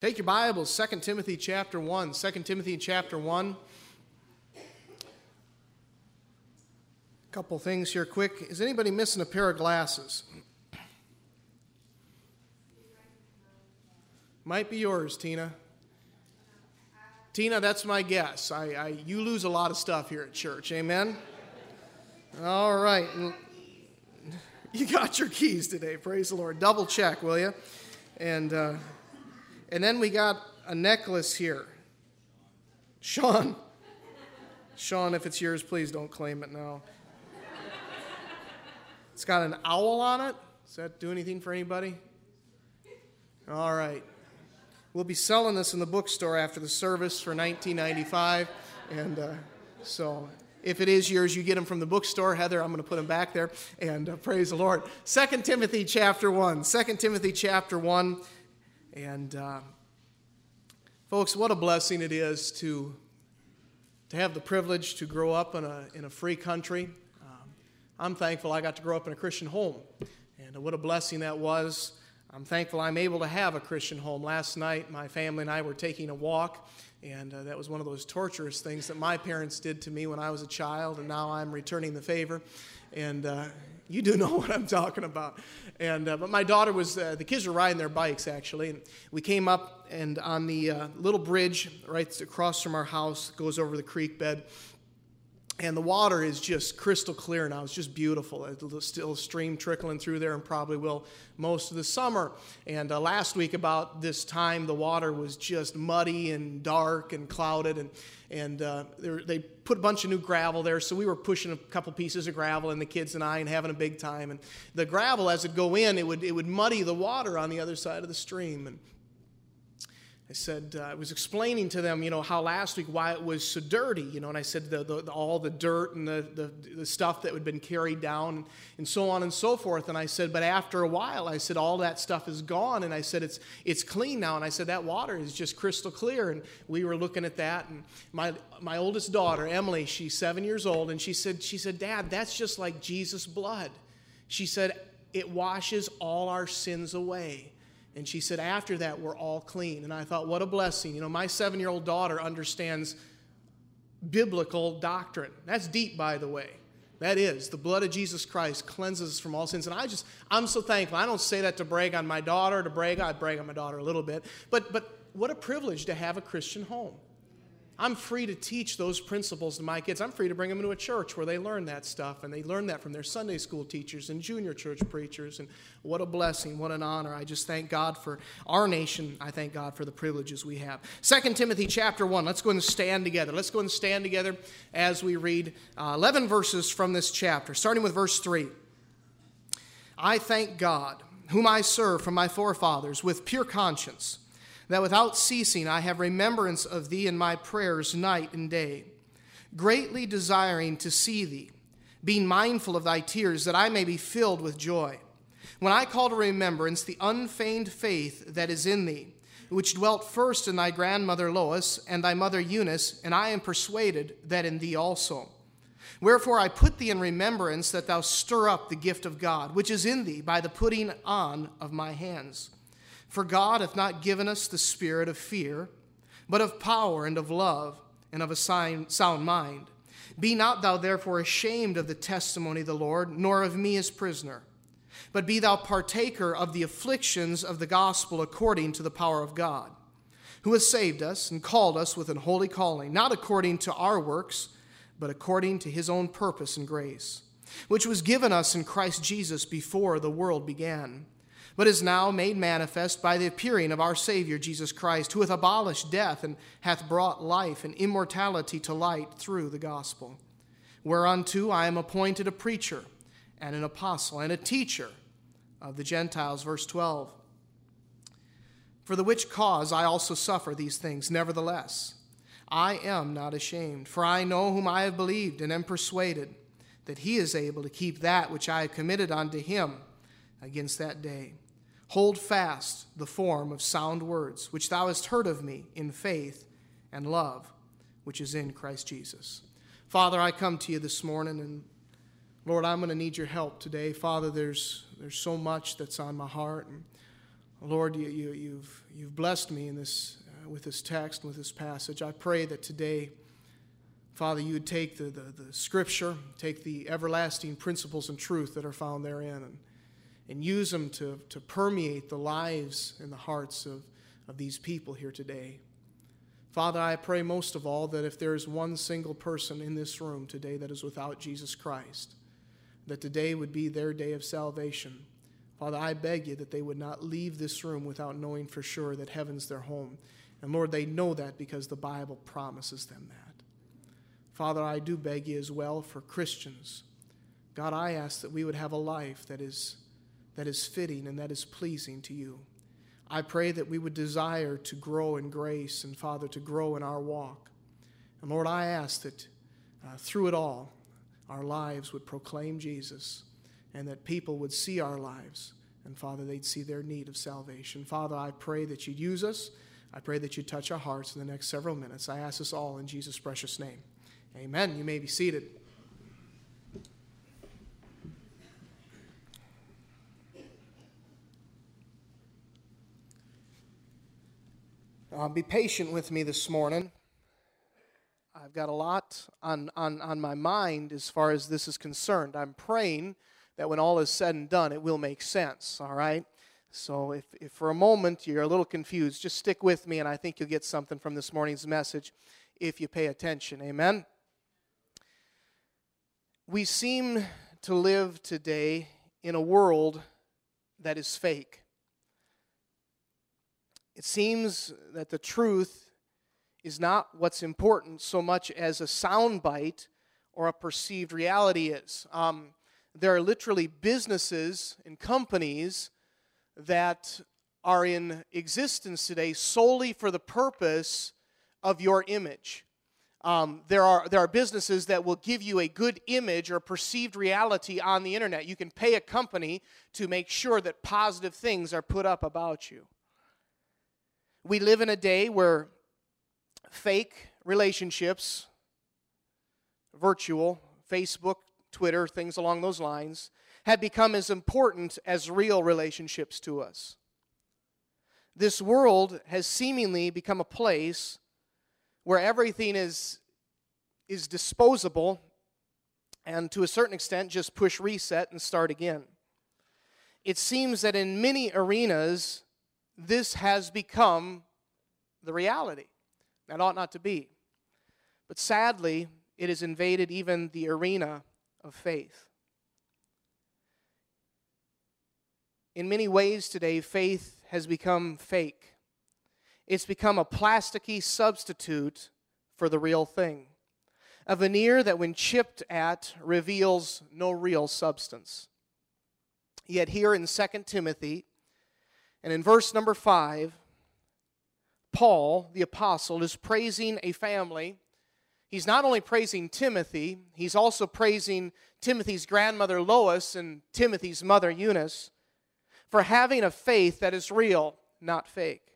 Take your Bibles, 2 Timothy chapter 1. 2 Timothy chapter 1. A couple things here quick. Is anybody missing a pair of glasses? Might be yours, Tina. Tina, that's my guess. I, I, you lose a lot of stuff here at church. Amen? All right. You got your keys today. Praise the Lord. Double check, will you? And. Uh, and then we got a necklace here. Sean. Sean, if it's yours, please don't claim it now. It's got an owl on it. Does that do anything for anybody? All right. We'll be selling this in the bookstore after the service for 1995. And uh, so if it is yours, you get them from the bookstore. Heather, I'm going to put them back there. And uh, praise the Lord. 2 Timothy chapter 1. 2 Timothy chapter 1. And uh, folks, what a blessing it is to, to have the privilege to grow up in a, in a free country. Um, I'm thankful I got to grow up in a Christian home. And what a blessing that was. I'm thankful I'm able to have a Christian home. Last night, my family and I were taking a walk, and uh, that was one of those torturous things that my parents did to me when I was a child, and now I'm returning the favor. And uh, you do know what I'm talking about. And uh, but my daughter was uh, the kids were riding their bikes actually, and we came up and on the uh, little bridge right across from our house goes over the creek bed and the water is just crystal clear now. It's just beautiful. There's still a stream trickling through there and probably will most of the summer. And uh, last week, about this time, the water was just muddy and dark and clouded. And, and uh, they put a bunch of new gravel there. So we were pushing a couple pieces of gravel, and the kids and I, and having a big time. And the gravel, as it go in, it would, it would muddy the water on the other side of the stream. And I said, uh, I was explaining to them, you know, how last week why it was so dirty, you know, and I said the, the, the, all the dirt and the, the, stuff that had been carried down and so on and so forth. And I said, but after a while, I said, all that stuff is gone. And I said, it's, it's clean now. And I said, that water is just crystal clear. And we were looking at that. And my, my oldest daughter, Emily, she's seven years old, and she said, she said, Dad, that's just like Jesus' blood. She said, it washes all our sins away. And she said, after that, we're all clean. And I thought, what a blessing. You know, my seven year old daughter understands biblical doctrine. That's deep, by the way. That is, the blood of Jesus Christ cleanses us from all sins. And I just, I'm so thankful. I don't say that to brag on my daughter, to brag, I brag on my daughter a little bit. But, but what a privilege to have a Christian home. I'm free to teach those principles to my kids. I'm free to bring them into a church where they learn that stuff and they learn that from their Sunday school teachers and junior church preachers. And what a blessing, what an honor. I just thank God for our nation. I thank God for the privileges we have. Second Timothy chapter 1. Let's go and stand together. Let's go and stand together as we read uh, 11 verses from this chapter, starting with verse 3. I thank God, whom I serve from my forefathers with pure conscience that without ceasing I have remembrance of thee in my prayers night and day, greatly desiring to see thee, being mindful of thy tears, that I may be filled with joy. When I call to remembrance the unfeigned faith that is in thee, which dwelt first in thy grandmother Lois and thy mother Eunice, and I am persuaded that in thee also. Wherefore I put thee in remembrance that thou stir up the gift of God, which is in thee by the putting on of my hands. For God hath not given us the spirit of fear, but of power and of love and of a sound mind. Be not thou therefore ashamed of the testimony of the Lord, nor of me as prisoner, but be thou partaker of the afflictions of the gospel according to the power of God, who has saved us and called us with an holy calling, not according to our works, but according to his own purpose and grace, which was given us in Christ Jesus before the world began but is now made manifest by the appearing of our Savior Jesus Christ, who hath abolished death and hath brought life and immortality to light through the gospel. Whereunto I am appointed a preacher and an apostle and a teacher of the Gentiles. Verse 12. For the which cause I also suffer these things, nevertheless. I am not ashamed, for I know whom I have believed and am persuaded that he is able to keep that which I have committed unto him against that day. Hold fast the form of sound words, which thou hast heard of me in faith and love, which is in Christ Jesus. Father, I come to you this morning, and Lord, I'm going to need your help today. Father, there's, there's so much that's on my heart. And Lord, you, you, you've, you've blessed me in this, uh, with this text, with this passage. I pray that today, Father, you would take the, the, the scripture, take the everlasting principles and truth that are found therein, and, and use them to, to permeate the lives and the hearts of, of these people here today. Father, I pray most of all that if there is one single person in this room today that is without Jesus Christ, that today would be their day of salvation. Father, I beg you that they would not leave this room without knowing for sure that heaven's their home. And Lord, they know that because the Bible promises them that. Father, I do beg you as well for Christians. God, I ask that we would have a life that is, that is fitting and that is pleasing to you. I pray that we would desire to grow in grace and, Father, to grow in our walk. And Lord, I ask that uh, through it all, our lives would proclaim Jesus and that people would see our lives. And Father, they'd see their need of salvation. Father, I pray that you'd use us. I pray that you'd touch our hearts in the next several minutes. I ask this all in Jesus' precious name. Amen. You may be seated. Uh, be patient with me this morning. I've got a lot on, on, on my mind as far as this is concerned. I'm praying that when all is said and done, it will make sense, all right? So if, if for a moment you're a little confused, just stick with me, and I think you'll get something from this morning's message if you pay attention. Amen? We seem to live today in a world that is fake. It seems that the truth is not what's important so much as a soundbite or a perceived reality is. Um, there are literally businesses and companies that are in existence today solely for the purpose of your image. Um, there, are, there are businesses that will give you a good image or perceived reality on the internet. You can pay a company to make sure that positive things are put up about you. We live in a day where fake relationships, virtual, Facebook, Twitter, things along those lines, have become as important as real relationships to us. This world has seemingly become a place where everything is, is disposable and to a certain extent just push reset and start again. It seems that in many arenas, this has become the reality. That ought not to be. But sadly, it has invaded even the arena of faith. In many ways today, faith has become fake. It's become a plasticky substitute for the real thing. A veneer that, when chipped at, reveals no real substance. Yet, here in 2 Timothy, and in verse number 5, Paul, the apostle, is praising a family he's not only praising Timothy, he's also praising Timothy's grandmother Lois and Timothy's mother Eunice for having a faith that is real, not fake.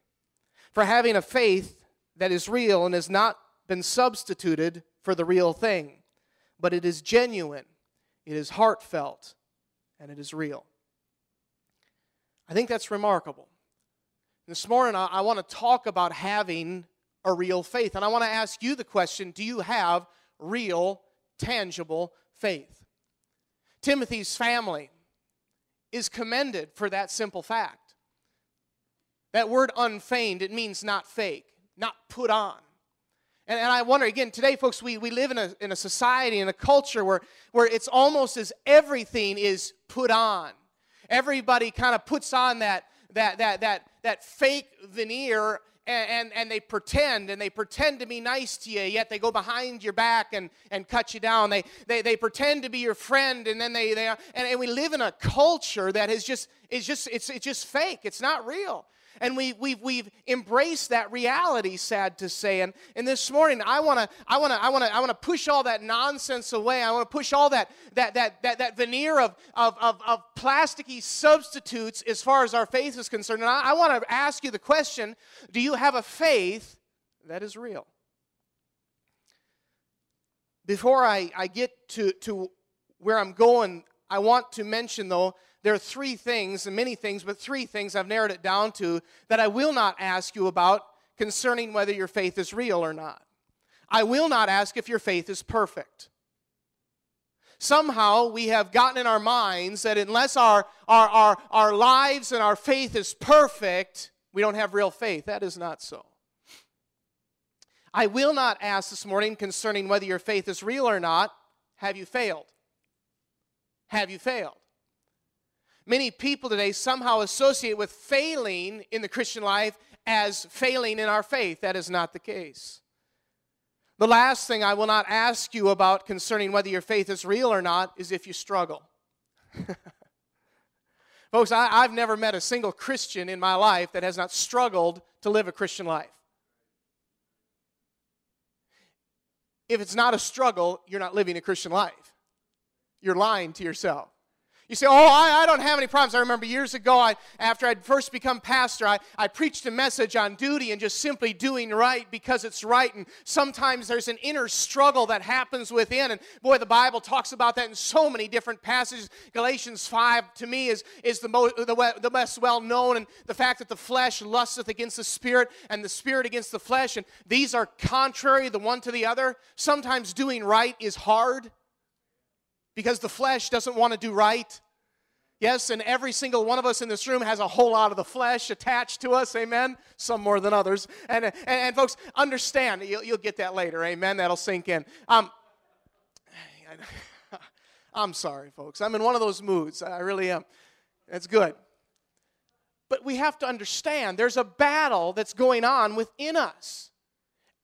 For having a faith that is real and has not been substituted for the real thing, but it is genuine, it is heartfelt, and it is real. I think that's remarkable. This morning, I, I want to talk about having a real faith. And I want to ask you the question do you have real, tangible faith? Timothy's family is commended for that simple fact. That word unfeigned, it means not fake, not put on. And, and I wonder, again, today, folks, we, we live in a, in a society, in a culture where, where it's almost as everything is put on. Everybody kind of puts on that, that, that, that, that fake veneer and, and, and, they pretend and they pretend to be nice to you, yet they go behind your back and, and cut you down. They, they, they pretend to be your friend and then they, they and, and we live in a culture that is just, is just, it's, it's just fake. It's not real. And we, we've, we've embraced that reality, sad to say. And, and this morning, I want to I wanna, I wanna, I wanna push all that nonsense away. I want to push all that, that, that, that, that veneer of, of, of, of plasticky substitutes as far as our faith is concerned. And I, I want to ask you the question do you have a faith that is real? Before I, I get to, to where I'm going, I want to mention, though, there are three things, and many things, but three things I've narrowed it down to that I will not ask you about concerning whether your faith is real or not. I will not ask if your faith is perfect. Somehow we have gotten in our minds that unless our, our, our, our lives and our faith is perfect, we don't have real faith. That is not so. I will not ask this morning concerning whether your faith is real or not. Have you failed? Have you failed? Many people today somehow associate with failing in the Christian life as failing in our faith. That is not the case. The last thing I will not ask you about concerning whether your faith is real or not is if you struggle. Folks, I, have never met a single Christian in my life that has not struggled to live a Christian life. If it's not a struggle, you're not living a Christian life. You're lying to yourself. You say, Oh, I, I, don't have any problems. I remember years ago, I, after I'd first become pastor, I, I preached a message on duty and just simply doing right because it's right. And sometimes there's an inner struggle that happens within. And boy, the Bible talks about that in so many different passages. Galatians 5 to me is, is the, most, the, the best well known. And the fact that the flesh lusteth against the spirit and the spirit against the flesh. And these are contrary the one to the other. Sometimes doing right is hard because the flesh doesn't want to do right. Yes, and every single one of us in this room has a whole lot of the flesh attached to us, amen? Some more than others. And, and, and folks, understand, you'll, you'll, get that later, amen? That'll sink in. Um, I'm sorry, folks. I'm in one of those moods. I really am. That's good. But we have to understand there's a battle that's going on within us.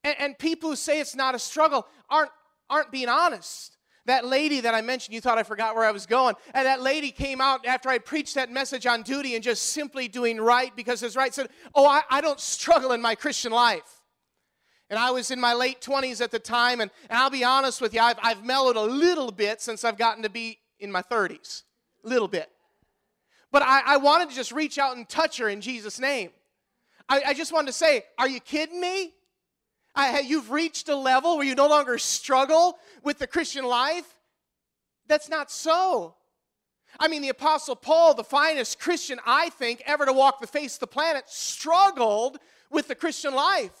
And, and people who say it's not a struggle aren't, aren't being honest. That lady that I mentioned, you thought I forgot where I was going. And that lady came out after I preached that message on duty and just simply doing right because it's right. Said, Oh, I, I don't struggle in my Christian life. And I was in my late 20s at the time. And, and I'll be honest with you, I've, I've mellowed a little bit since I've gotten to be in my 30s. A little bit. But I, I wanted to just reach out and touch her in Jesus' name. I, I just wanted to say, Are you kidding me? I, you've reached a level where you no longer struggle with the Christian life? That's not so. I mean, the Apostle Paul, the finest Christian, I think, ever to walk the face of the planet, struggled with the Christian life.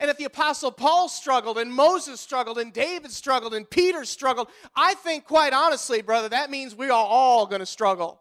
And if the Apostle Paul struggled, and Moses struggled, and David struggled, and Peter struggled, I think, quite honestly, brother, that means we are all going to struggle.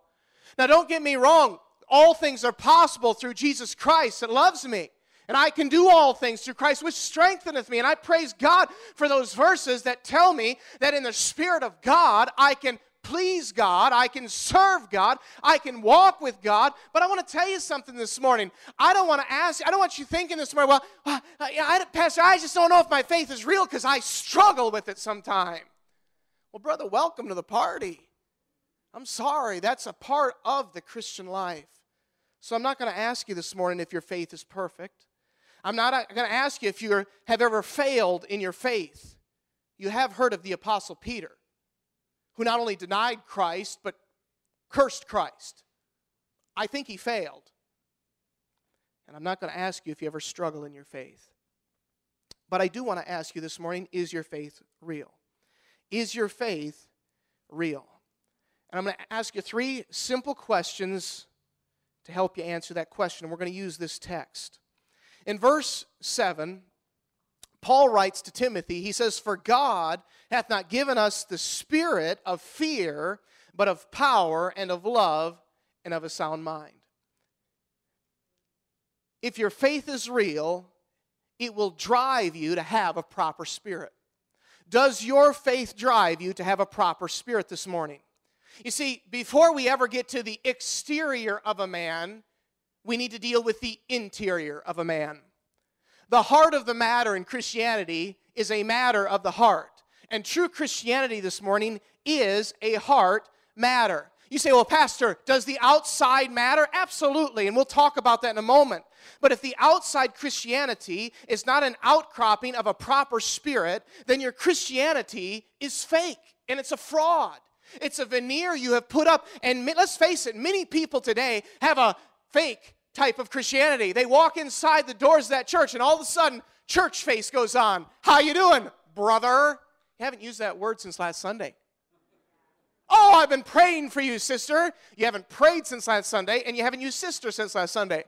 Now, don't get me wrong, all things are possible through Jesus Christ that loves me. And I can do all things through Christ, which strengtheneth me. And I praise God for those verses that tell me that in the Spirit of God, I can please God, I can serve God, I can walk with God. But I want to tell you something this morning. I don't want to ask, I don't want you thinking this morning, well, uh, I, Pastor, I just don't know if my faith is real because I struggle with it sometime. Well, brother, welcome to the party. I'm sorry, that's a part of the Christian life. So I'm not going to ask you this morning if your faith is perfect. I'm not going to ask you if you have ever failed in your faith. You have heard of the Apostle Peter, who not only denied Christ, but cursed Christ. I think he failed. And I'm not going to ask you if you ever struggle in your faith. But I do want to ask you this morning is your faith real? Is your faith real? And I'm going to ask you three simple questions to help you answer that question. We're going to use this text. In verse 7, Paul writes to Timothy, he says, For God hath not given us the spirit of fear, but of power and of love and of a sound mind. If your faith is real, it will drive you to have a proper spirit. Does your faith drive you to have a proper spirit this morning? You see, before we ever get to the exterior of a man, we need to deal with the interior of a man. The heart of the matter in Christianity is a matter of the heart. And true Christianity this morning is a heart matter. You say, well, Pastor, does the outside matter? Absolutely, and we'll talk about that in a moment. But if the outside Christianity is not an outcropping of a proper spirit, then your Christianity is fake and it's a fraud. It's a veneer you have put up. And let's face it, many people today have a fake type of Christianity. They walk inside the doors of that church and all of a sudden church face goes on. How you doing, brother? You haven't used that word since last Sunday. Oh, I've been praying for you, sister. You haven't prayed since last Sunday, and you haven't used sister since last Sunday.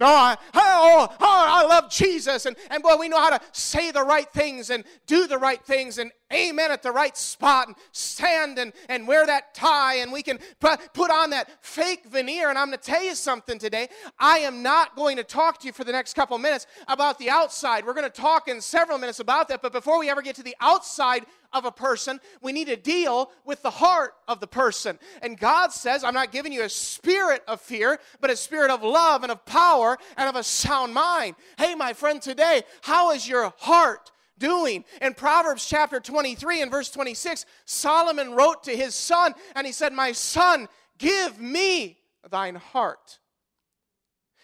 No, I, oh, oh, I love Jesus. And, and boy, we know how to say the right things and do the right things and amen at the right spot and stand and, and wear that tie and we can put, on that fake veneer. And I'm going to tell you something today. I am not going to talk to you for the next couple minutes about the outside. We're going to talk in several minutes about that. But before we ever get to the outside of a person, we need to deal with the heart of the person. And God says, I'm not giving you a spirit of fear, but a spirit of love and of power and of a sound mind. Hey, my friend, today, how is your heart? Doing. In Proverbs chapter 23 and verse 26, Solomon wrote to his son and he said, My son, give me thine heart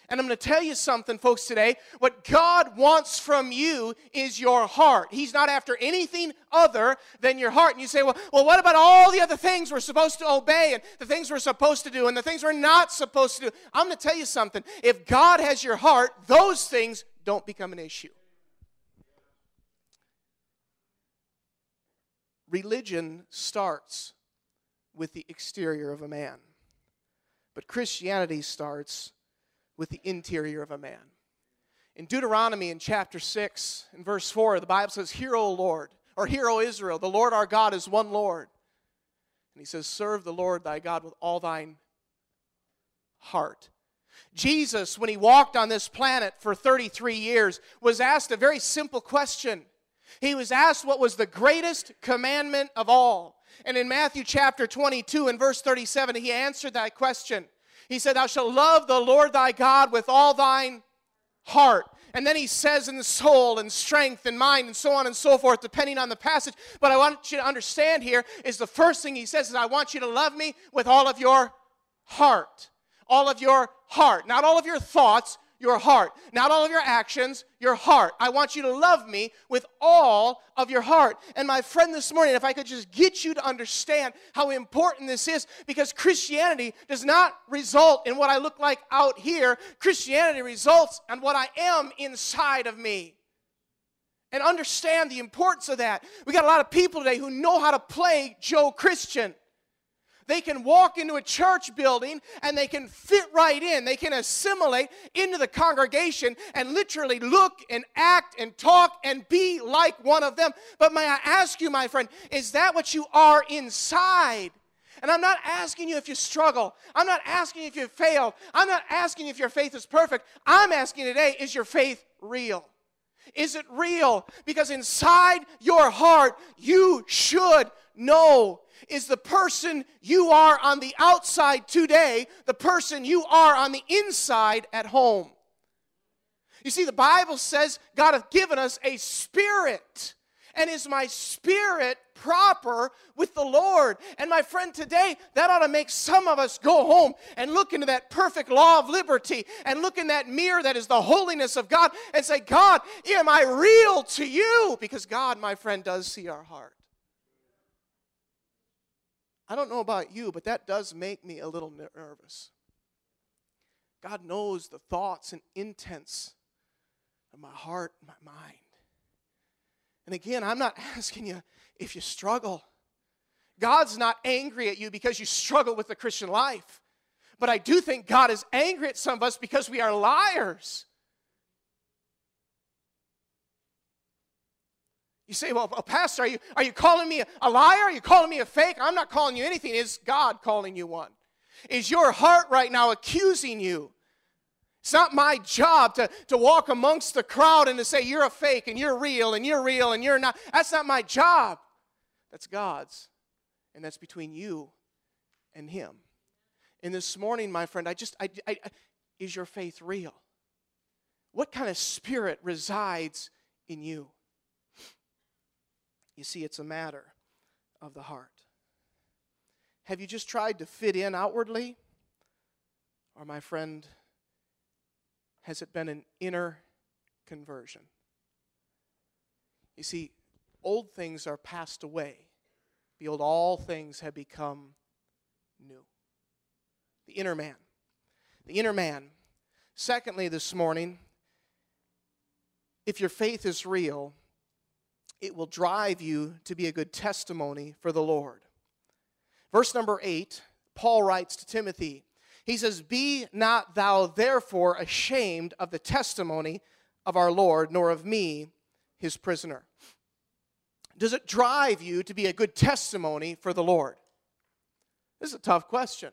and I'm going to tell you something, folks, today. What God wants from you is your heart. He's not after anything other than your heart. And you say, well, well, what about all the other things we're supposed to obey and the things we're supposed to do and the things we're not supposed to do? I'm going to tell you something. If God has your heart, those things don't become an issue. Religion starts with the exterior of a man, but Christianity starts with the interior of a man. In Deuteronomy in chapter 6, in verse 4, the Bible says, Hear, O Lord, or Hear, O Israel, the Lord our God is one Lord. And he says, Serve the Lord thy God with all thine heart. Jesus, when he walked on this planet for 33 years, was asked a very simple question. He was asked what was the greatest commandment of all. And in Matthew chapter 22 and verse 37, he answered that question. He said, Thou shalt love the Lord thy God with all thine heart. And then he says, in the soul and strength and mind and so on and so forth, depending on the passage. But I want you to understand here is the first thing he says is, I want you to love me with all of your heart. All of your heart. Not all of your thoughts, your heart. Not all of your actions, your heart. I want you to love me with all of your heart. And my friend, this morning, if I could just get you to understand how important this is, because Christianity does not result in what I look like out here, Christianity results in what I am inside of me. And understand the importance of that. We got a lot of people today who know how to play Joe Christian. They can walk into a church building and they can fit right in. They can assimilate into the congregation and literally look and act and talk and be like one of them. But may I ask you, my friend, is that what you are inside? And I'm not asking you if you struggle. I'm not asking if you failed. I'm not asking if your faith is perfect. I'm asking today, is your faith real? Is it real? Because inside your heart, you should know is the person you are on the outside today, the person you are on the inside at home. You see, the Bible says God hath given us a spirit. And is my spirit proper with the Lord? And my friend, today, that ought to make some of us go home and look into that perfect law of liberty and look in that mirror that is the holiness of God and say, God, am I real to you? Because God, my friend, does see our heart. I don't know about you, but that does make me a little nervous. God knows the thoughts and intents of my heart and my mind. And again, I'm not asking you if you struggle. God's not angry at you because you struggle with the Christian life. But I do think God is angry at some of us because we are liars. You say, well, Pastor, are you, are you calling me a liar? Are you calling me a fake? I'm not calling you anything. Is God calling you one? Is your heart right now accusing you? It's not my job to, to walk amongst the crowd and to say, you're a fake and you're real and you're real and you're not. That's not my job. That's God's. And that's between you and Him. And this morning, my friend, I just, I, I, I is your faith real? What kind of spirit resides in you? You see, it's a matter of the heart. Have you just tried to fit in outwardly? Or, my friend, has it been an inner conversion? You see, old things are passed away. Behold, all things have become new. The inner man. The inner man. Secondly, this morning, if your faith is real, it will drive you to be a good testimony for the Lord. Verse number 8, Paul writes to Timothy, he says, Be not thou therefore ashamed of the testimony of our Lord, nor of me, his prisoner. Does it drive you to be a good testimony for the Lord? This is a tough question.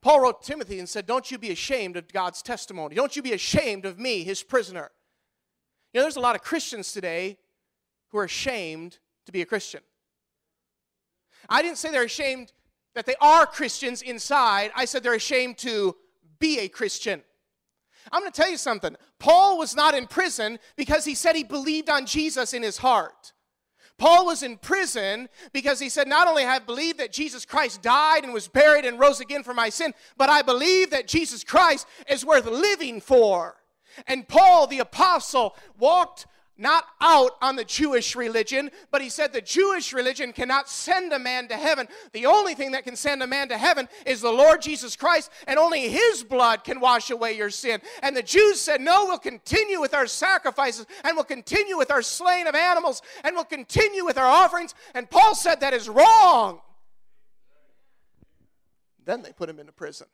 Paul wrote to Timothy and said, Don't you be ashamed of God's testimony. Don't you be ashamed of me, his prisoner. You know, there's a lot of Christians today who are ashamed to be a Christian. I didn't say they're ashamed that they are Christians inside. I said they're ashamed to be a Christian. I'm going to tell you something. Paul was not in prison because he said he believed on Jesus in his heart. Paul was in prison because he said, Not only have I believed that Jesus Christ died and was buried and rose again for my sin, but I believe that Jesus Christ is worth living for. And Paul, the apostle, walked not out on the Jewish religion, but he said the Jewish religion cannot send a man to heaven. The only thing that can send a man to heaven is the Lord Jesus Christ, and only his blood can wash away your sin. And the Jews said, No, we'll continue with our sacrifices, and we'll continue with our slaying of animals, and we'll continue with our offerings. And Paul said that is wrong. Then they put him into prison.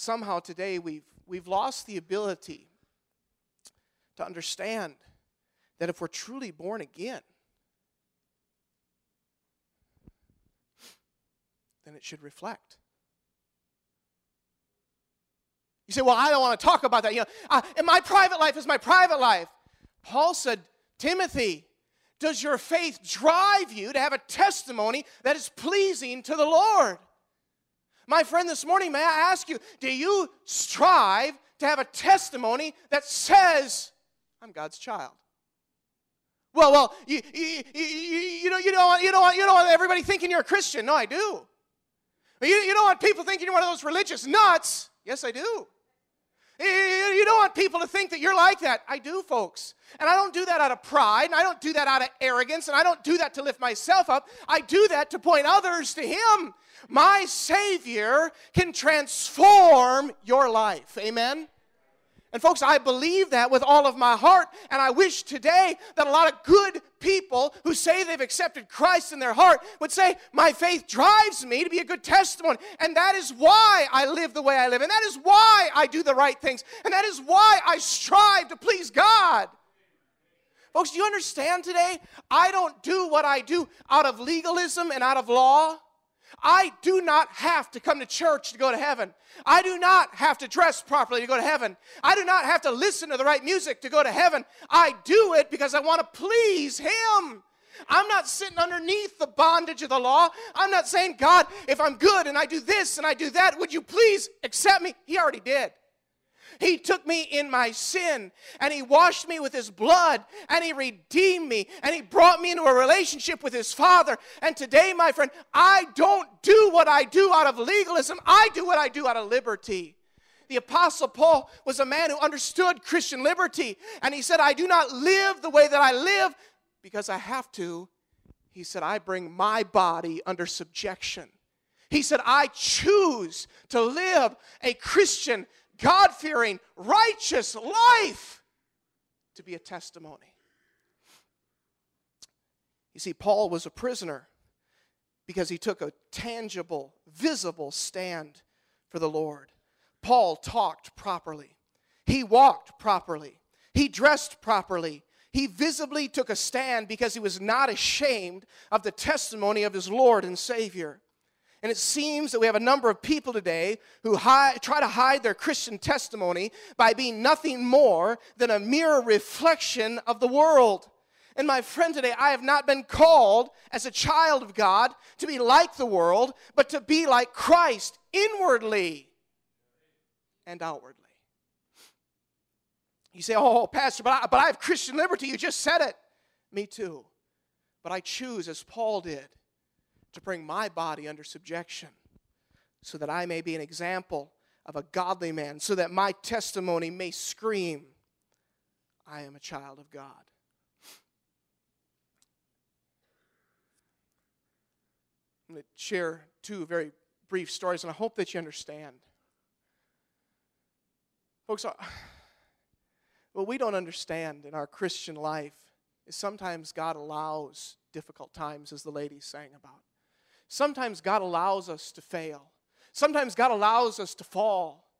Somehow today we've we've lost the ability to understand that if we're truly born again, then it should reflect. You say, Well, I don't want to talk about that. You know, uh, my private life is my private life. Paul said, Timothy, does your faith drive you to have a testimony that is pleasing to the Lord? My friend, this morning, may I ask you, do you strive to have a testimony that says, I'm God's child? Well, well, you, you, you, you, know, you, don't want, you, don't want, you don't want everybody thinking you're a Christian. No, I do. You, you don't want people thinking you're one of those religious nuts. Yes, I do. You don't want people to think that you're like that. I do, folks. And I don't do that out of pride, and I don't do that out of arrogance, and I don't do that to lift myself up. I do that to point others to Him my Savior can transform your life. Amen? And folks, I believe that with all of my heart, and I wish today that a lot of good people who say they've accepted Christ in their heart would say, My faith drives me to be a good testimony. And that is why I live the way I live, and that is why I do the right things, and that is why I strive to please God. Folks, do you understand today? I don't do what I do out of legalism and out of law. I do not have to come to church to go to heaven. I do not have to dress properly to go to heaven. I do not have to listen to the right music to go to heaven. I do it because I want to please Him. I'm not sitting underneath the bondage of the law. I'm not saying, God, if I'm good and I do this and I do that, would you please accept me? He already did. He took me in my sin and He washed me with His blood and He redeemed me and He brought me into a relationship with His Father. And today, my friend, I don't do what I do out of legalism, I do what I do out of liberty. The Apostle Paul was a man who understood Christian liberty and he said, I do not live the way that I live because I have to. He said, I bring my body under subjection. He said, I choose to live a Christian God fearing, righteous life to be a testimony. You see, Paul was a prisoner because he took a tangible, visible stand for the Lord. Paul talked properly, he walked properly, he dressed properly. He visibly took a stand because he was not ashamed of the testimony of his Lord and Savior. And it seems that we have a number of people today who hide, try to hide their Christian testimony by being nothing more than a mere reflection of the world. And my friend, today, I have not been called as a child of God to be like the world, but to be like Christ inwardly and outwardly. You say, oh, Pastor, but I, but I have Christian liberty. You just said it. Me too. But I choose, as Paul did, to bring my body under subjection so that I may be an example of a godly man, so that my testimony may scream, I am a child of God. I'm going to share two very brief stories, and I hope that you understand. Folks, uh, what we don't understand in our Christian life is sometimes God allows difficult times, as the lady sang about. Sometimes God allows us to fail. Sometimes God allows us to fall.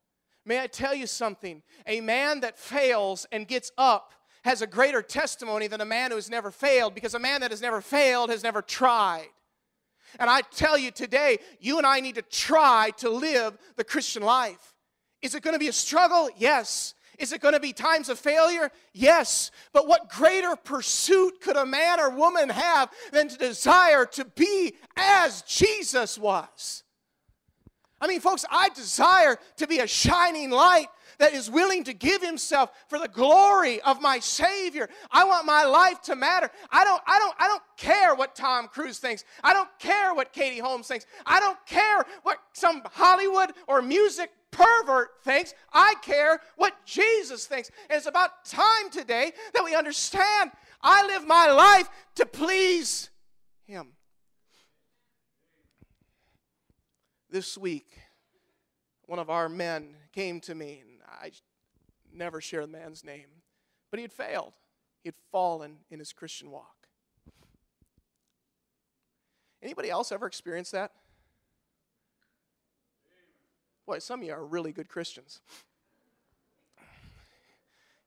May I tell you something? A man that fails and gets up has a greater testimony than a man who has never failed because a man that has never failed has never tried. And I tell you today, you and I need to try to live the Christian life. Is it going to be a struggle? Yes. Is it going to be times of failure? Yes. But what greater pursuit could a man or woman have than to desire to be as Jesus was? I mean, folks, I desire to be a shining light that is willing to give himself for the glory of my Savior. I want my life to matter. I don't, I don't, I don't care what Tom Cruise thinks. I don't care what Katie Holmes thinks. I don't care what some Hollywood or music pervert thinks. I care what Jesus thinks. And it's about time today that we understand I live my life to please Him. This week, one of our men came to me, and I never share the man's name, but he had failed. He had fallen in his Christian walk. Anybody else ever experienced that? Boy, some of you are really good Christians.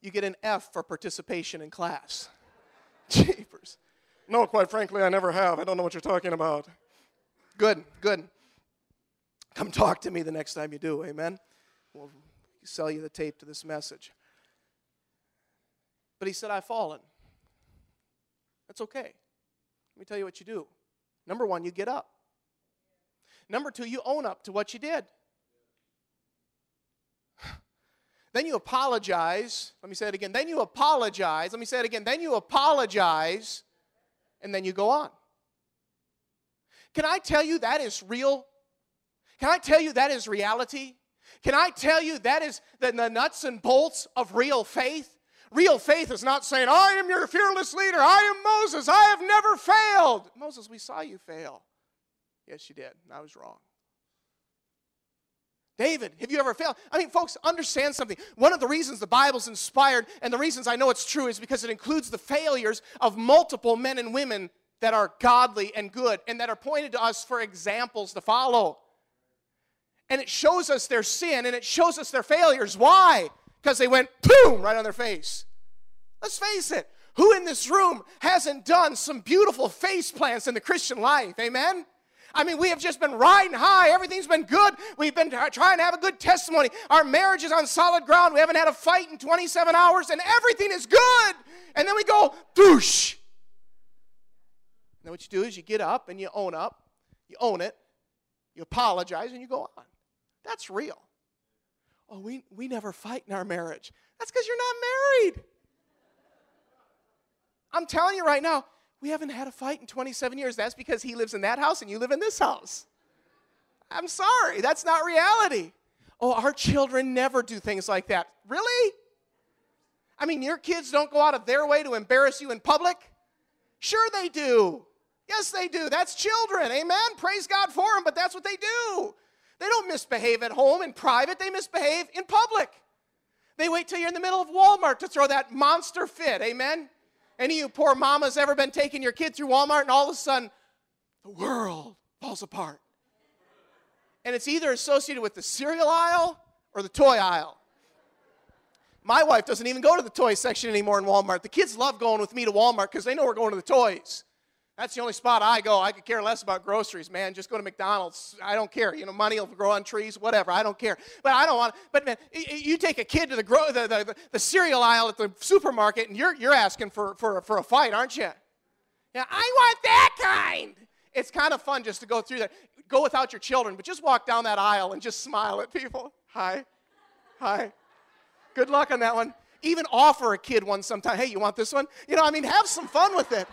You get an F for participation in class. Jeepers. No, quite frankly, I never have. I don't know what you're talking about. Good, good. Come talk to me the next time you do, amen? We'll sell you the tape to this message. But he said, I've fallen. That's okay. Let me tell you what you do. Number one, you get up. Number two, you own up to what you did. Then you apologize. Let me say it again. Then you apologize. Let me say it again. Then you apologize, and then you go on. Can I tell you that is real? Can I tell you that is reality? Can I tell you that is the, the nuts and bolts of real faith? Real faith is not saying, I am your fearless leader. I am Moses. I have never failed. Moses, we saw you fail. Yes, you did. I was wrong. David, have you ever failed? I mean, folks, understand something. One of the reasons the Bible's inspired, and the reasons I know it's true, is because it includes the failures of multiple men and women that are godly and good and that are pointed to us for examples to follow. And it shows us their sin and it shows us their failures. Why? Because they went boom right on their face. Let's face it. Who in this room hasn't done some beautiful face plants in the Christian life? Amen? I mean, we have just been riding high. Everything's been good. We've been trying to have a good testimony. Our marriage is on solid ground. We haven't had a fight in 27 hours, and everything is good. And then we go, douche. Then what you do is you get up and you own up, you own it, you apologize, and you go on. That's real. Oh, we, we never fight in our marriage. That's because you're not married. I'm telling you right now, we haven't had a fight in 27 years. That's because he lives in that house and you live in this house. I'm sorry, that's not reality. Oh, our children never do things like that. Really? I mean, your kids don't go out of their way to embarrass you in public? Sure, they do. Yes, they do. That's children. Amen. Praise God for them, but that's what they do. They don't misbehave at home in private, they misbehave in public. They wait till you're in the middle of Walmart to throw that monster fit. Amen. Any of you poor mamas ever been taking your kid through Walmart and all of a sudden the world falls apart? And it's either associated with the cereal aisle or the toy aisle. My wife doesn't even go to the toy section anymore in Walmart. The kids love going with me to Walmart because they know we're going to the toys. That's the only spot I go. I could care less about groceries, man. Just go to McDonald's. I don't care. You know, money will grow on trees, whatever. I don't care. But I don't want. But man, you take a kid to the, gro- the, the, the cereal aisle at the supermarket, and you're you're asking for for for a fight, aren't you? Yeah, I want that kind. It's kind of fun just to go through that. Go without your children, but just walk down that aisle and just smile at people. Hi, hi. Good luck on that one. Even offer a kid one sometime. Hey, you want this one? You know, I mean, have some fun with it.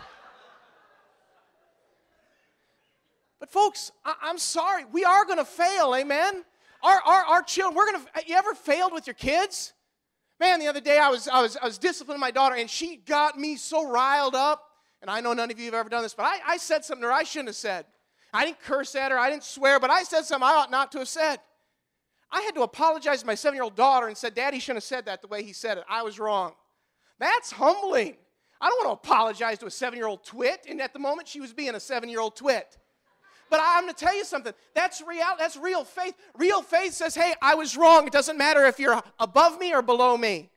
But folks, I- am sorry, we are going to fail, amen? Our, our, our children, we're going to, you ever failed with your kids? Man, the other day I was, I, was, I was disciplining my daughter and she got me so riled up. And I know none of you have ever done this, but I, I said something her I shouldn't have said. I didn't curse at her, I didn't swear, but I said something I ought not to have said. I had to apologize to my seven year old daughter and said, Daddy shouldn't have said that the way he said it. I was wrong. That's humbling. I don't want to apologize to a seven year old twit. And at the moment, she was being a seven year old twit. But I'm going to tell you something. That's real. That's real faith. Real faith says, "Hey, I was wrong. It doesn't matter if you're above me or below me."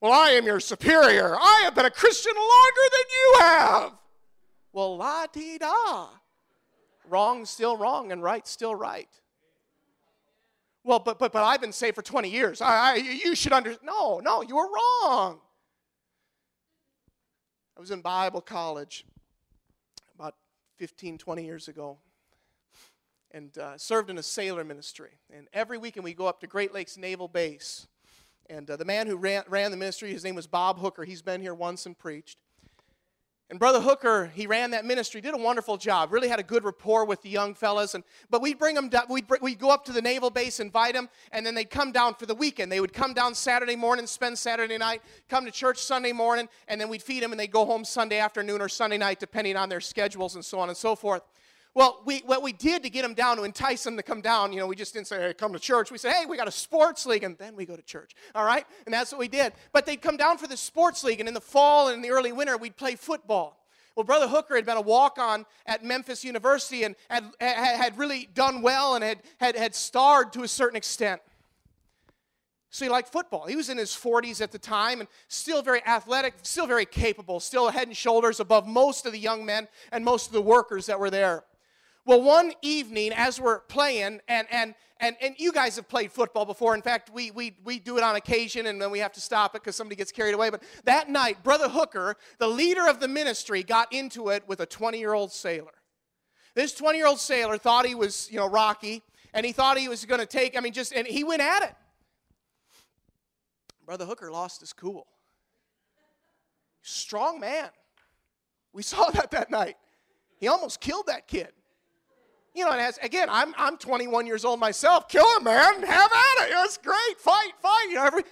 Well, I am your superior. I have been a Christian longer than you have. Well, la di da. Wrong still wrong, and right still right. Well, but but but I've been saved for 20 years. I, I you should understand. No, no, you were wrong. I was in Bible college 15, 20 years ago and uh, served in a sailor ministry. And every weekend we go up to Great Lakes Naval Base. And uh, the man who ran, ran the ministry, his name was Bob Hooker. He's been here once and preached. And Brother Hooker, he ran that ministry, did a wonderful job, really had a good rapport with the young fellas. And, but we'd bring them, down, we'd, we'd go up to the naval base, invite them, and then they'd come down for the weekend. They would come down Saturday morning, spend Saturday night, come to church Sunday morning, and then we'd feed them, and they'd go home Sunday afternoon or Sunday night, depending on their schedules and so on and so forth. Well, we, what we did to get them down, to entice them to come down, you know, we just didn't say, hey, come to church. We said, hey, we got a sports league, and then we go to church, all right? And that's what we did. But they'd come down for the sports league, and in the fall and in the early winter, we'd play football. Well, Brother Hooker had been a walk on at Memphis University and had, had really done well and had, had, had starred to a certain extent. So he liked football. He was in his 40s at the time and still very athletic, still very capable, still head and shoulders above most of the young men and most of the workers that were there. Well, one evening as we're playing, and, and, and, and you guys have played football before. In fact, we, we, we do it on occasion and then we have to stop it because somebody gets carried away. But that night, Brother Hooker, the leader of the ministry, got into it with a 20 year old sailor. This 20 year old sailor thought he was, you know, Rocky, and he thought he was going to take, I mean, just, and he went at it. Brother Hooker lost his cool. Strong man. We saw that that night. He almost killed that kid. You know, and as, again, I'm, I'm 21 years old myself. Kill him, man. Have at it. It's great. Fight, fight. You know, every,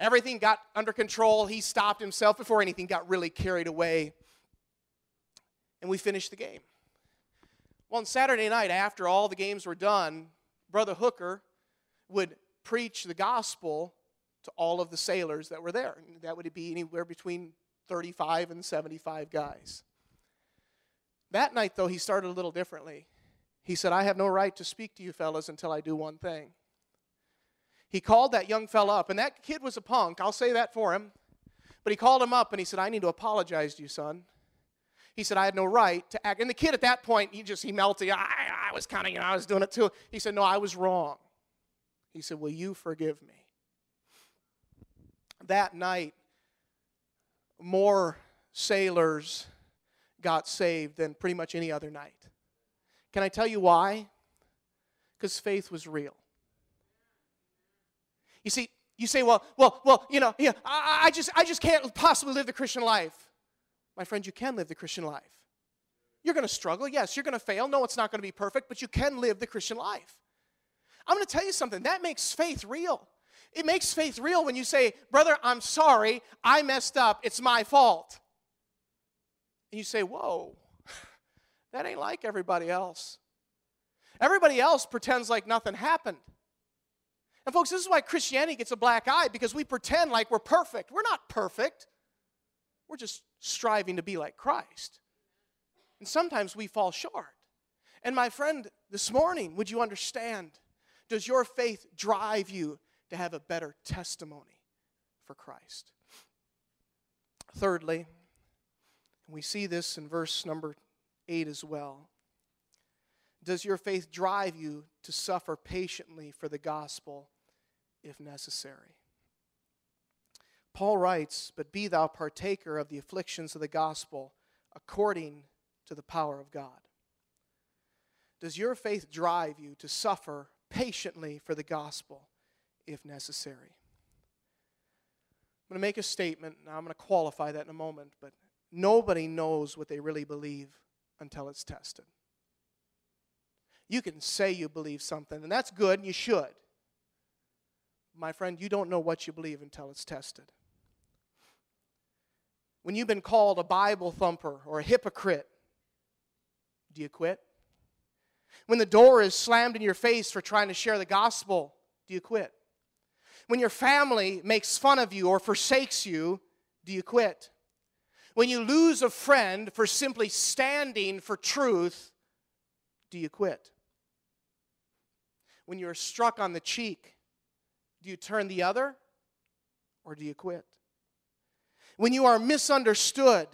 everything got under control. He stopped himself before anything got really carried away. And we finished the game. Well, on Saturday night, after all the games were done, Brother Hooker would preach the gospel to all of the sailors that were there. That would be anywhere between 35 and 75 guys. That night, though, he started a little differently. He said, I have no right to speak to you fellas until I do one thing. He called that young fella up, and that kid was a punk, I'll say that for him. But he called him up and he said, I need to apologize to you, son. He said, I had no right to act. And the kid at that point, he just, he melted. I, I was kind of, you know, I was doing it too. He said, No, I was wrong. He said, Will you forgive me? That night, more sailors got saved than pretty much any other night. Can I tell you why? Because faith was real. You see, you say, well, well, well, you know, yeah, I, I, just, I just can't possibly live the Christian life. My friend, you can live the Christian life. You're going to struggle. Yes, you're going to fail. No, it's not going to be perfect, but you can live the Christian life. I'm going to tell you something. That makes faith real. It makes faith real when you say, Brother, I'm sorry. I messed up. It's my fault. And you say, Whoa, that ain't like everybody else. Everybody else pretends like nothing happened. And, folks, this is why Christianity gets a black eye because we pretend like we're perfect. We're not perfect, we're just striving to be like Christ. And sometimes we fall short. And, my friend, this morning, would you understand? Does your faith drive you to have a better testimony for Christ? Thirdly, we see this in verse number 8 as well. Does your faith drive you to suffer patiently for the gospel if necessary? Paul writes, But be thou partaker of the afflictions of the gospel according to the power of God. Does your faith drive you to suffer patiently for the gospel if necessary? I'm going to make a statement. Now, I'm going to qualify that in a moment, but nobody knows what they really believe until it's tested. You can say you believe something, and that's good, and you should. My friend, you don't know what you believe until it's tested. When you've been called a Bible thumper or a hypocrite, do you quit? When the door is slammed in your face for trying to share the gospel, do you quit? When your family makes fun of you or forsakes you, do you quit? When you lose a friend for simply standing for truth, do you quit? When you're struck on the cheek, do you turn the other or do you quit? When you are misunderstood,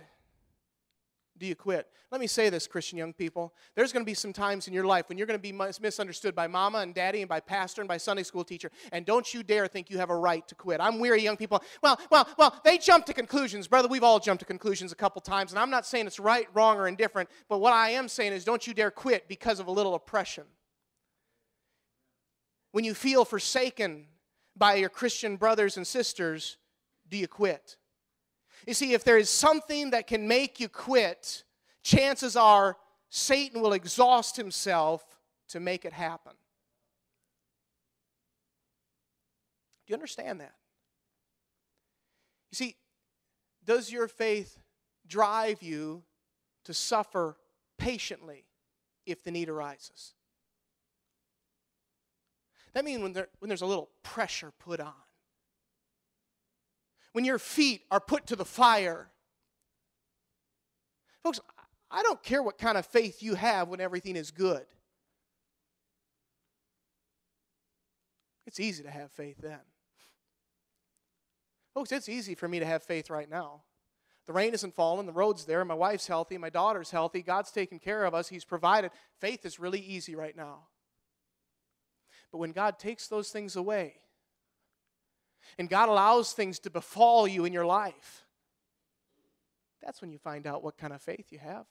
do you quit? Let me say this, Christian young people. There's going to be some times in your life when you're going to be misunderstood by mama and daddy and by pastor and by Sunday school teacher. And don't you dare think you have a right to quit. I'm weary, young people. Well, well, well, they jump to conclusions. Brother, we've all jumped to conclusions a couple times. And I'm not saying it's right, wrong, or indifferent. But what I am saying is don't you dare quit because of a little oppression. When you feel forsaken by your Christian brothers and sisters, do you quit? You see, if there is something that can make you quit, chances are Satan will exhaust himself to make it happen. Do you understand that? You see, does your faith drive you to suffer patiently if the need arises? That means when, there, when there's a little pressure put on when your feet are put to the fire. Folks, I don't care what kind of faith you have when everything is good. It's easy to have faith then. Folks, it's easy for me to have faith right now. The rain isn't falling, the road's there, my wife's healthy, my daughter's healthy, God's taken care of us, He's provided. Faith is really easy right now. But when God takes those things away, and God allows things to befall you in your life, that's when you find out what kind of faith you have.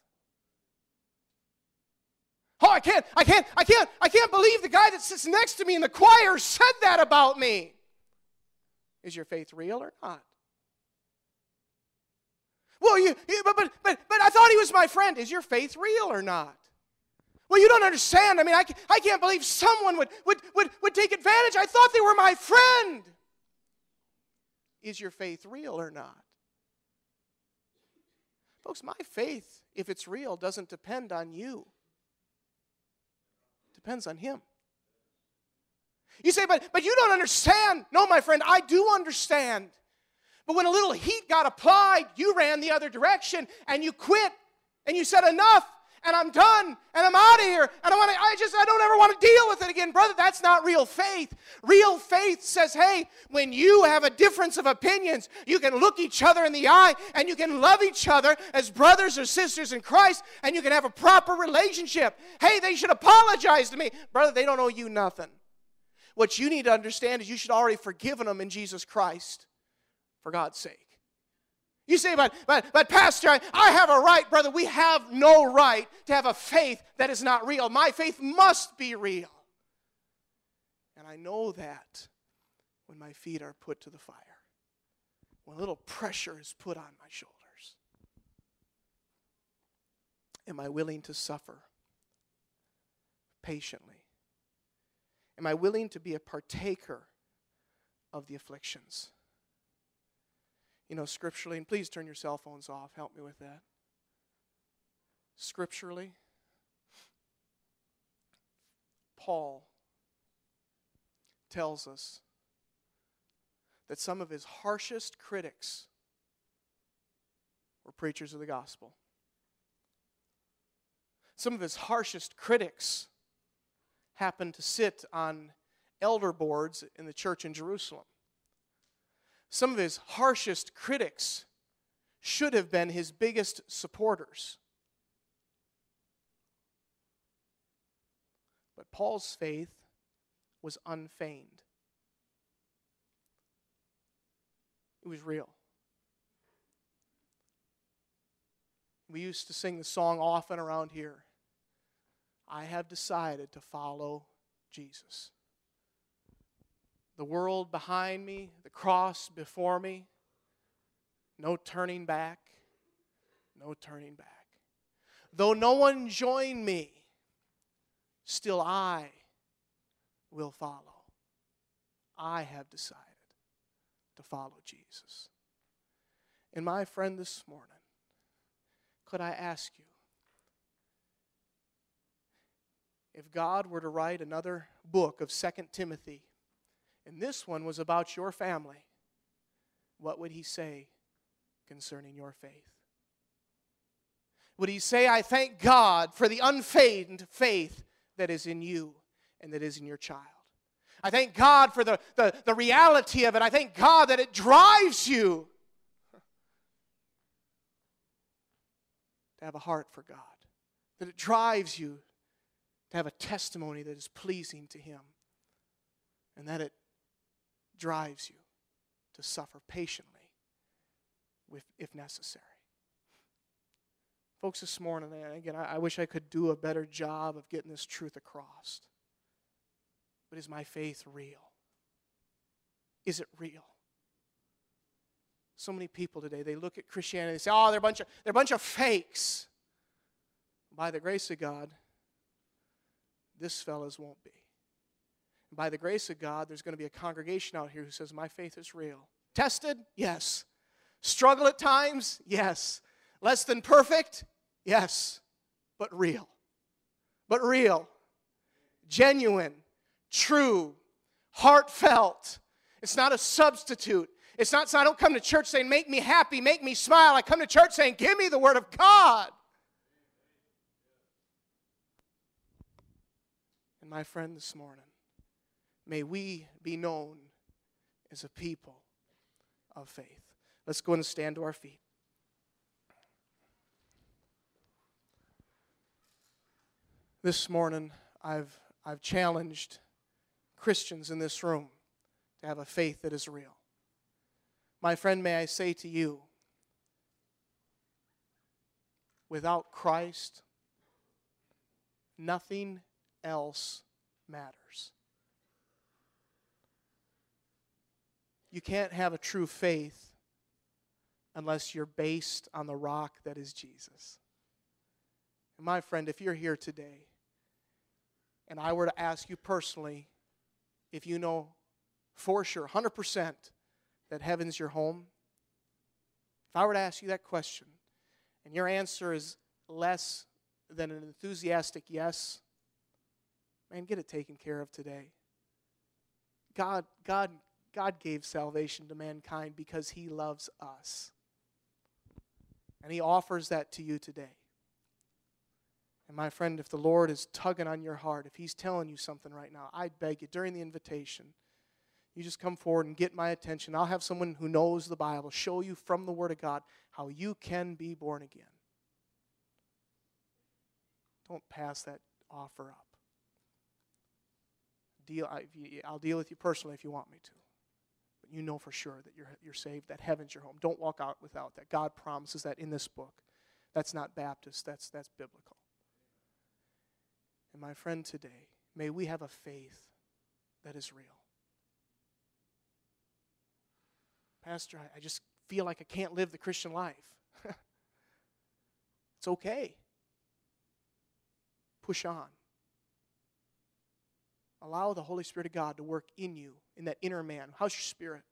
Oh, I can't, I can't, I can't, I can't believe the guy that sits next to me in the choir said that about me. Is your faith real or not? Well, you, but, but, but, but I thought he was my friend. Is your faith real or not? Well, you don't understand. I mean, I, I can't believe someone would, would, would, would take advantage. I thought they were my friend. Is your faith real or not? Folks, my faith, if it's real, doesn't depend on you. It depends on Him. You say, but, but you don't understand. No, my friend, I do understand. But when a little heat got applied, you ran the other direction and you quit and you said, enough and I'm done and I'm out of here and I want to I just I don't ever want to deal with it again. Brother, that's not real faith. Real faith says, "Hey, when you have a difference of opinions, you can look each other in the eye and you can love each other as brothers or sisters in Christ and you can have a proper relationship. Hey, they should apologize to me. Brother, they don't owe you nothing. What you need to understand is you should already forgiven them in Jesus Christ for God's sake. You say, but, but, but Pastor, I, I have a right, brother. We have no right to have a faith that is not real. My faith must be real. And I know that when my feet are put to the fire, when a little pressure is put on my shoulders. Am I willing to suffer patiently? Am I willing to be a partaker of the afflictions? You know, scripturally, and please turn your cell phones off. Help me with that. Scripturally, Paul tells us that some of his harshest critics were preachers of the gospel. Some of his harshest critics happened to sit on elder boards in the church in Jerusalem. Some of his harshest critics should have been his biggest supporters. But Paul's faith was unfeigned, it was real. We used to sing the song often around here I have decided to follow Jesus the world behind me, the cross before me. No turning back, no turning back. Though no one join me, still I will follow. I have decided to follow Jesus. And my friend, this morning, could I ask you if God were to write another book of Second Timothy and this one was about your family, what would he say concerning your faith? Would he say, I thank God for the unfeigned faith that is in you and that is in your child? I thank God for the, the, the reality of it. I thank God that it drives you to have a heart for God, that it drives you to have a testimony that is pleasing to Him, and that it drives you to suffer patiently if necessary. Folks, this morning, again, I wish I could do a better job of getting this truth across. But is my faith real? Is it real? So many people today, they look at Christianity and say, oh, they're a bunch of, they're a bunch of fakes. By the grace of God, this fellows won't be. And by the grace of God, there's going to be a congregation out here who says, My faith is real. Tested? Yes. Struggle at times? Yes. Less than perfect? Yes. But real. But real. Genuine. True. Heartfelt. It's not a substitute. It's not so I don't come to church saying, make me happy, make me smile. I come to church saying, give me the word of God. And my friend, this morning, may we be known as a people of faith. Let's go and stand to our feet. This morning, I've, I've challenged Christians in this room to have a faith that is real. My friend, may I say to you, without Christ, nothing else matters. You can't have a true faith unless you're based on the rock that is Jesus. And my friend, if you're here today and I were to ask you personally if you know for sure, 100%, that heaven's your home? If I were to ask you that question, and your answer is less than an enthusiastic yes, man, get it taken care of today. God, God, God gave salvation to mankind because He loves us. And He offers that to you today. And my friend, if the Lord is tugging on your heart, if He's telling you something right now, I beg you during the invitation, you just come forward and get my attention. I'll have someone who knows the Bible show you from the Word of God how you can be born again. Don't pass that offer up. Deal, I'll deal with you personally if you want me to. But you know for sure that you're, you're saved, that heaven's your home. Don't walk out without that. God promises that in this book. That's not Baptist, that's, that's biblical. And my friend, today, may we have a faith that is real. Pastor, I, I just feel like I can't live the Christian life. it's okay. Push on. Allow the Holy Spirit of God to work in you, in that inner man. How's your spirit?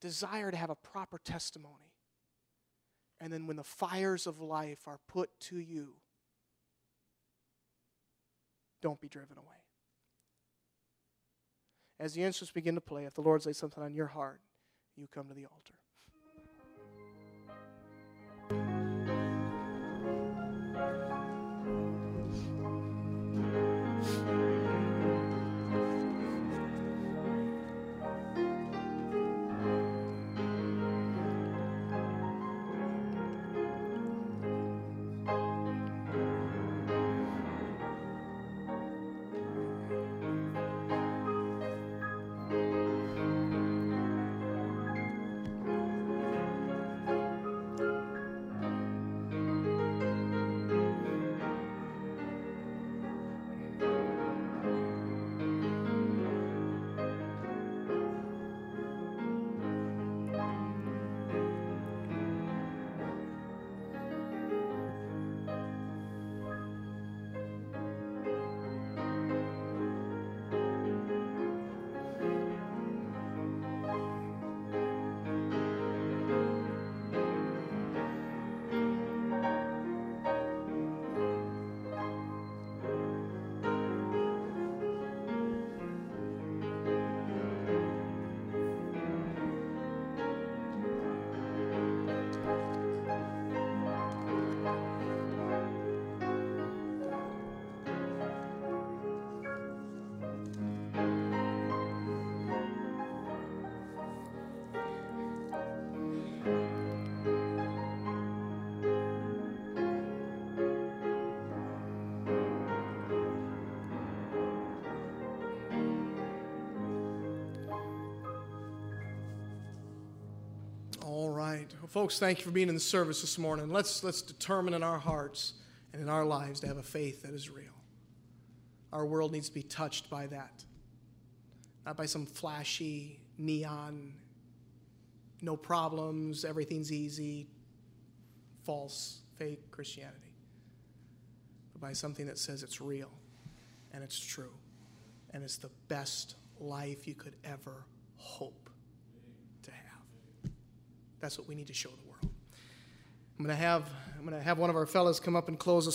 Desire to have a proper testimony? And then when the fires of life are put to you, don't be driven away. As the instruments begin to play, if the Lord lays something on your heart, you come to the altar. Folks, thank you for being in the service this morning. Let's, let's determine in our hearts and in our lives to have a faith that is real. Our world needs to be touched by that, not by some flashy, neon, no problems, everything's easy, false, fake Christianity, but by something that says it's real and it's true and it's the best life you could ever hope. That's what we need to show the world. I'm going to have I'm going to have one of our fellows come up and close us